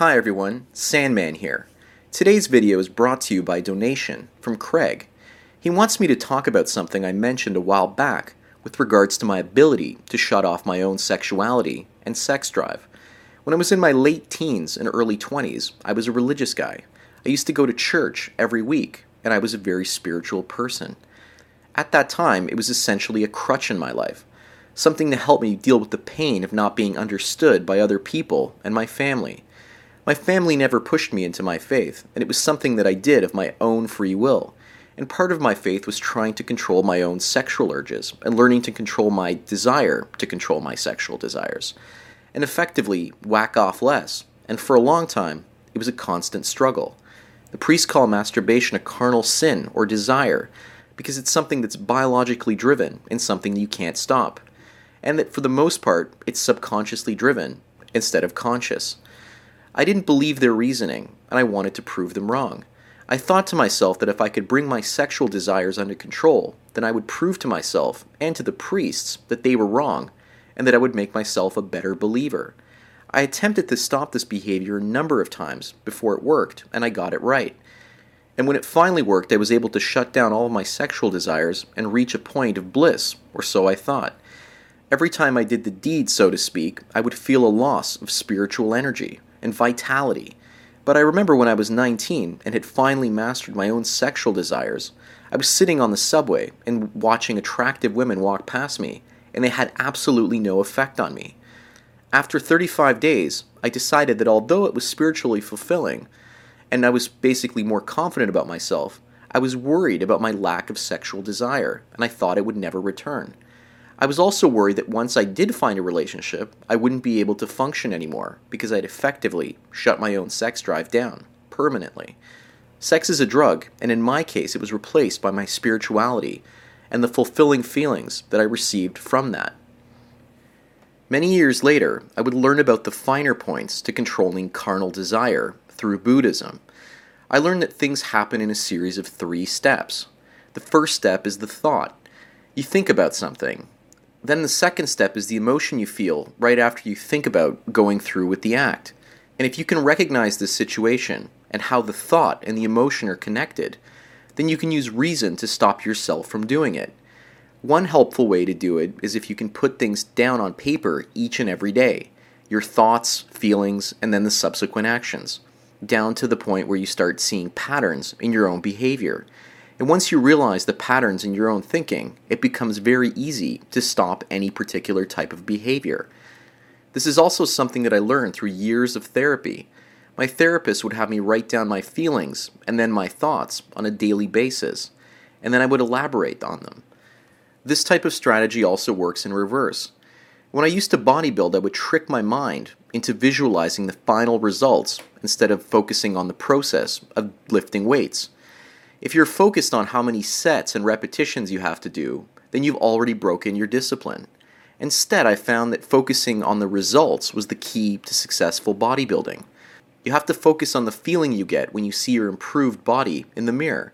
Hi everyone, Sandman here. Today's video is brought to you by donation from Craig. He wants me to talk about something I mentioned a while back with regards to my ability to shut off my own sexuality and sex drive. When I was in my late teens and early 20s, I was a religious guy. I used to go to church every week, and I was a very spiritual person. At that time, it was essentially a crutch in my life, something to help me deal with the pain of not being understood by other people and my family. My family never pushed me into my faith, and it was something that I did of my own free will. And part of my faith was trying to control my own sexual urges and learning to control my desire to control my sexual desires. And effectively whack off less. And for a long time, it was a constant struggle. The priests call masturbation a carnal sin or desire because it's something that's biologically driven and something you can't stop. And that for the most part, it's subconsciously driven instead of conscious. I didn't believe their reasoning, and I wanted to prove them wrong. I thought to myself that if I could bring my sexual desires under control, then I would prove to myself and to the priests that they were wrong, and that I would make myself a better believer. I attempted to stop this behavior a number of times before it worked, and I got it right. And when it finally worked, I was able to shut down all of my sexual desires and reach a point of bliss, or so I thought. Every time I did the deed, so to speak, I would feel a loss of spiritual energy and vitality. But I remember when I was 19 and had finally mastered my own sexual desires, I was sitting on the subway and watching attractive women walk past me, and they had absolutely no effect on me. After 35 days, I decided that although it was spiritually fulfilling, and I was basically more confident about myself, I was worried about my lack of sexual desire, and I thought it would never return. I was also worried that once I did find a relationship, I wouldn't be able to function anymore because I'd effectively shut my own sex drive down permanently. Sex is a drug, and in my case, it was replaced by my spirituality and the fulfilling feelings that I received from that. Many years later, I would learn about the finer points to controlling carnal desire through Buddhism. I learned that things happen in a series of three steps. The first step is the thought. You think about something, then the second step is the emotion you feel right after you think about going through with the act. And if you can recognize this situation and how the thought and the emotion are connected, then you can use reason to stop yourself from doing it. One helpful way to do it is if you can put things down on paper each and every day your thoughts, feelings, and then the subsequent actions, down to the point where you start seeing patterns in your own behavior. And once you realize the patterns in your own thinking, it becomes very easy to stop any particular type of behavior. This is also something that I learned through years of therapy. My therapist would have me write down my feelings and then my thoughts on a daily basis, and then I would elaborate on them. This type of strategy also works in reverse. When I used to bodybuild, I would trick my mind into visualizing the final results instead of focusing on the process of lifting weights. If you're focused on how many sets and repetitions you have to do, then you've already broken your discipline. Instead, I found that focusing on the results was the key to successful bodybuilding. You have to focus on the feeling you get when you see your improved body in the mirror.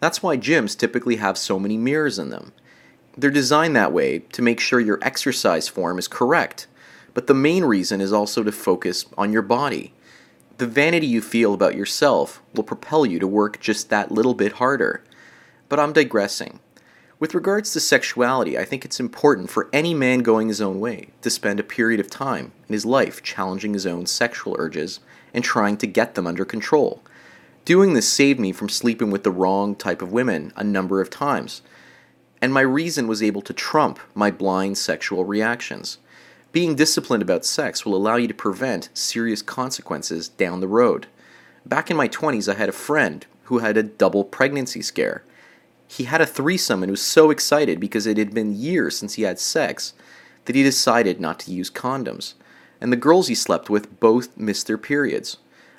That's why gyms typically have so many mirrors in them. They're designed that way to make sure your exercise form is correct, but the main reason is also to focus on your body. The vanity you feel about yourself will propel you to work just that little bit harder. But I'm digressing. With regards to sexuality, I think it's important for any man going his own way to spend a period of time in his life challenging his own sexual urges and trying to get them under control. Doing this saved me from sleeping with the wrong type of women a number of times, and my reason was able to trump my blind sexual reactions. Being disciplined about sex will allow you to prevent serious consequences down the road. Back in my 20s, I had a friend who had a double pregnancy scare. He had a threesome and was so excited because it had been years since he had sex that he decided not to use condoms. and the girls he slept with both missed their periods.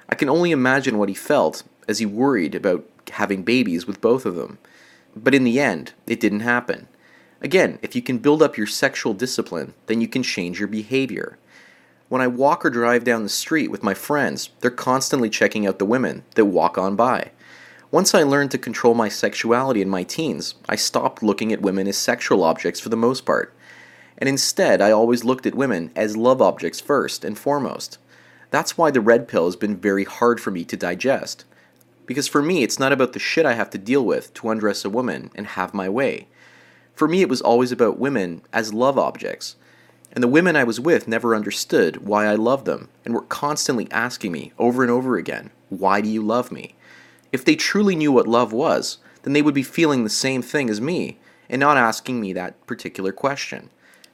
I can only imagine what he felt as he worried about having babies with both of them. But in the end, it didn't happen. Again, if you can build up your sexual discipline, then you can change your behavior. When I walk or drive down the street with my friends, they're constantly checking out the women that walk on by. Once I learned to control my sexuality in my teens, I stopped looking at women as sexual objects for the most part. And instead, I always looked at women as love objects first and foremost. That's why the red pill has been very hard for me to digest. Because for me, it's not about the shit I have to deal with to undress a woman and have my way. For me, it was always about women as love objects. And the women I was with never understood why I loved them and were constantly asking me over and over again, Why do you love me? If they truly knew what love was, then they would be feeling the same thing as me and not asking me that particular question.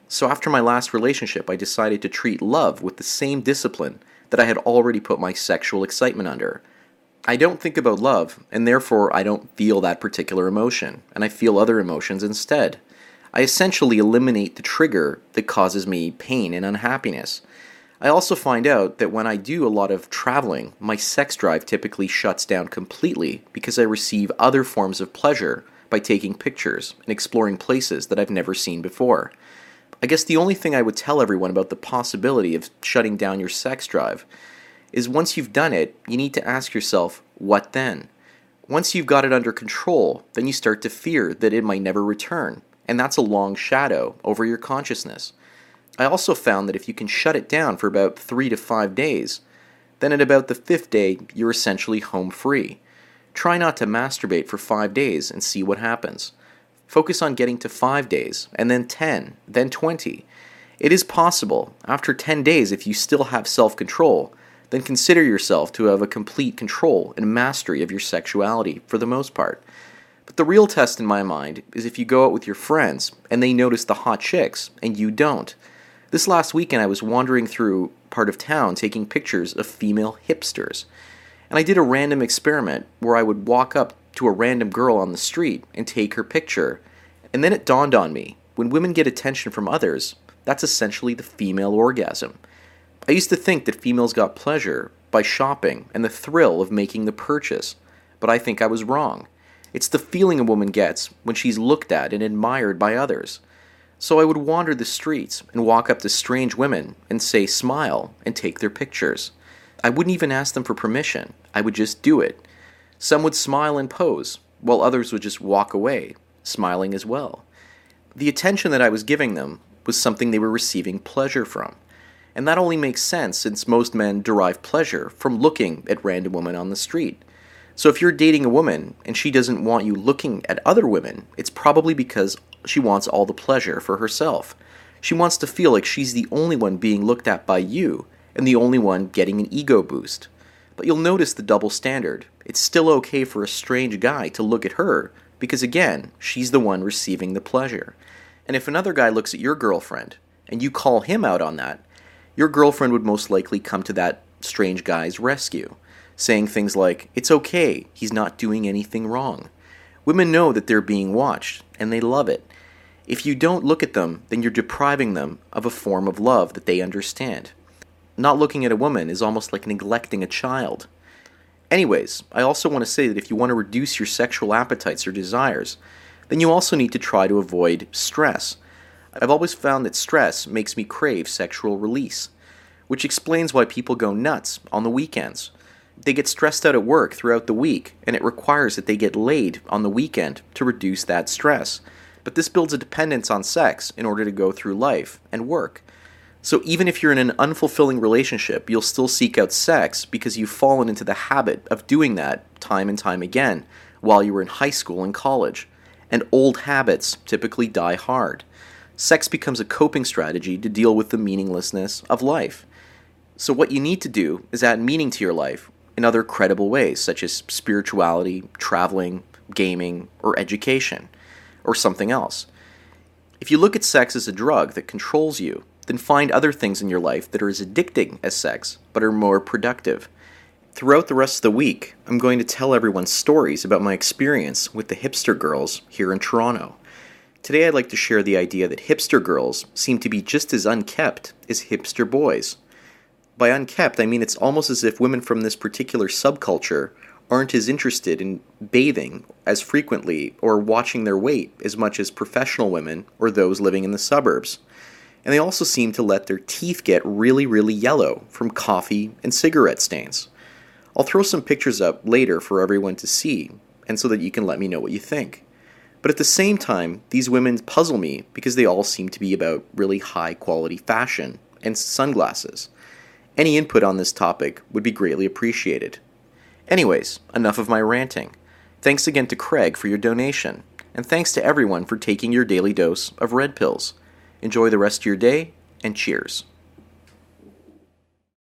So after my last relationship, I decided to treat love with the same discipline that I had already put my sexual excitement under. I don't think about love, and therefore I don't feel that particular emotion, and I feel other emotions instead. I essentially eliminate the trigger that causes me pain and unhappiness. I also find out that when I do a lot of traveling, my sex drive typically shuts down completely because I receive other forms of pleasure by taking pictures and exploring places that I've never seen before. I guess the only thing I would tell everyone about the possibility of shutting down your sex drive is once you've done it, you need to ask yourself, what then? Once you've got it under control, then you start to fear that it might never return, and that's a long shadow over your consciousness. I also found that if you can shut it down for about three to five days, then at about the fifth day, you're essentially home free. Try not to masturbate for five days and see what happens. Focus on getting to five days, and then 10, then 20. It is possible, after 10 days, if you still have self control, then consider yourself to have a complete control and mastery of your sexuality for the most part. But the real test in my mind is if you go out with your friends and they notice the hot chicks and you don't. This last weekend, I was wandering through part of town taking pictures of female hipsters. And I did a random experiment where I would walk up to a random girl on the street and take her picture. And then it dawned on me when women get attention from others, that's essentially the female orgasm. I used to think that females got pleasure by shopping and the thrill of making the purchase, but I think I was wrong. It's the feeling a woman gets when she's looked at and admired by others. So I would wander the streets and walk up to strange women and say smile and take their pictures. I wouldn't even ask them for permission, I would just do it. Some would smile and pose, while others would just walk away, smiling as well. The attention that I was giving them was something they were receiving pleasure from. And that only makes sense since most men derive pleasure from looking at random women on the street. So if you're dating a woman and she doesn't want you looking at other women, it's probably because she wants all the pleasure for herself. She wants to feel like she's the only one being looked at by you and the only one getting an ego boost. But you'll notice the double standard. It's still okay for a strange guy to look at her because, again, she's the one receiving the pleasure. And if another guy looks at your girlfriend and you call him out on that, your girlfriend would most likely come to that strange guy's rescue saying things like, It's okay, he's not doing anything wrong. Women know that they're being watched, and they love it. If you don't look at them, then you're depriving them of a form of love that they understand. Not looking at a woman is almost like neglecting a child. Anyways, I also want to say that if you want to reduce your sexual appetites or desires, then you also need to try to avoid stress. I've always found that stress makes me crave sexual release, which explains why people go nuts on the weekends they get stressed out at work throughout the week, and it requires that they get laid on the weekend to reduce that stress. But this builds a dependence on sex in order to go through life and work. So even if you're in an unfulfilling relationship, you'll still seek out sex because you've fallen into the habit of doing that time and time again while you were in high school and college. And old habits typically die hard. Sex becomes a coping strategy to deal with the meaninglessness of life. So, what you need to do is add meaning to your life in other credible ways, such as spirituality, traveling, gaming, or education, or something else. If you look at sex as a drug that controls you, then find other things in your life that are as addicting as sex, but are more productive. Throughout the rest of the week, I'm going to tell everyone stories about my experience with the hipster girls here in Toronto. Today, I'd like to share the idea that hipster girls seem to be just as unkept as hipster boys. By unkept, I mean it's almost as if women from this particular subculture aren't as interested in bathing as frequently or watching their weight as much as professional women or those living in the suburbs. And they also seem to let their teeth get really, really yellow from coffee and cigarette stains. I'll throw some pictures up later for everyone to see, and so that you can let me know what you think. But at the same time, these women puzzle me because they all seem to be about really high quality fashion and sunglasses. Any input on this topic would be greatly appreciated. Anyways, enough of my ranting. Thanks again to Craig for your donation, and thanks to everyone for taking your daily dose of red pills. Enjoy the rest of your day, and cheers.